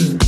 you.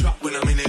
Drop when I'm in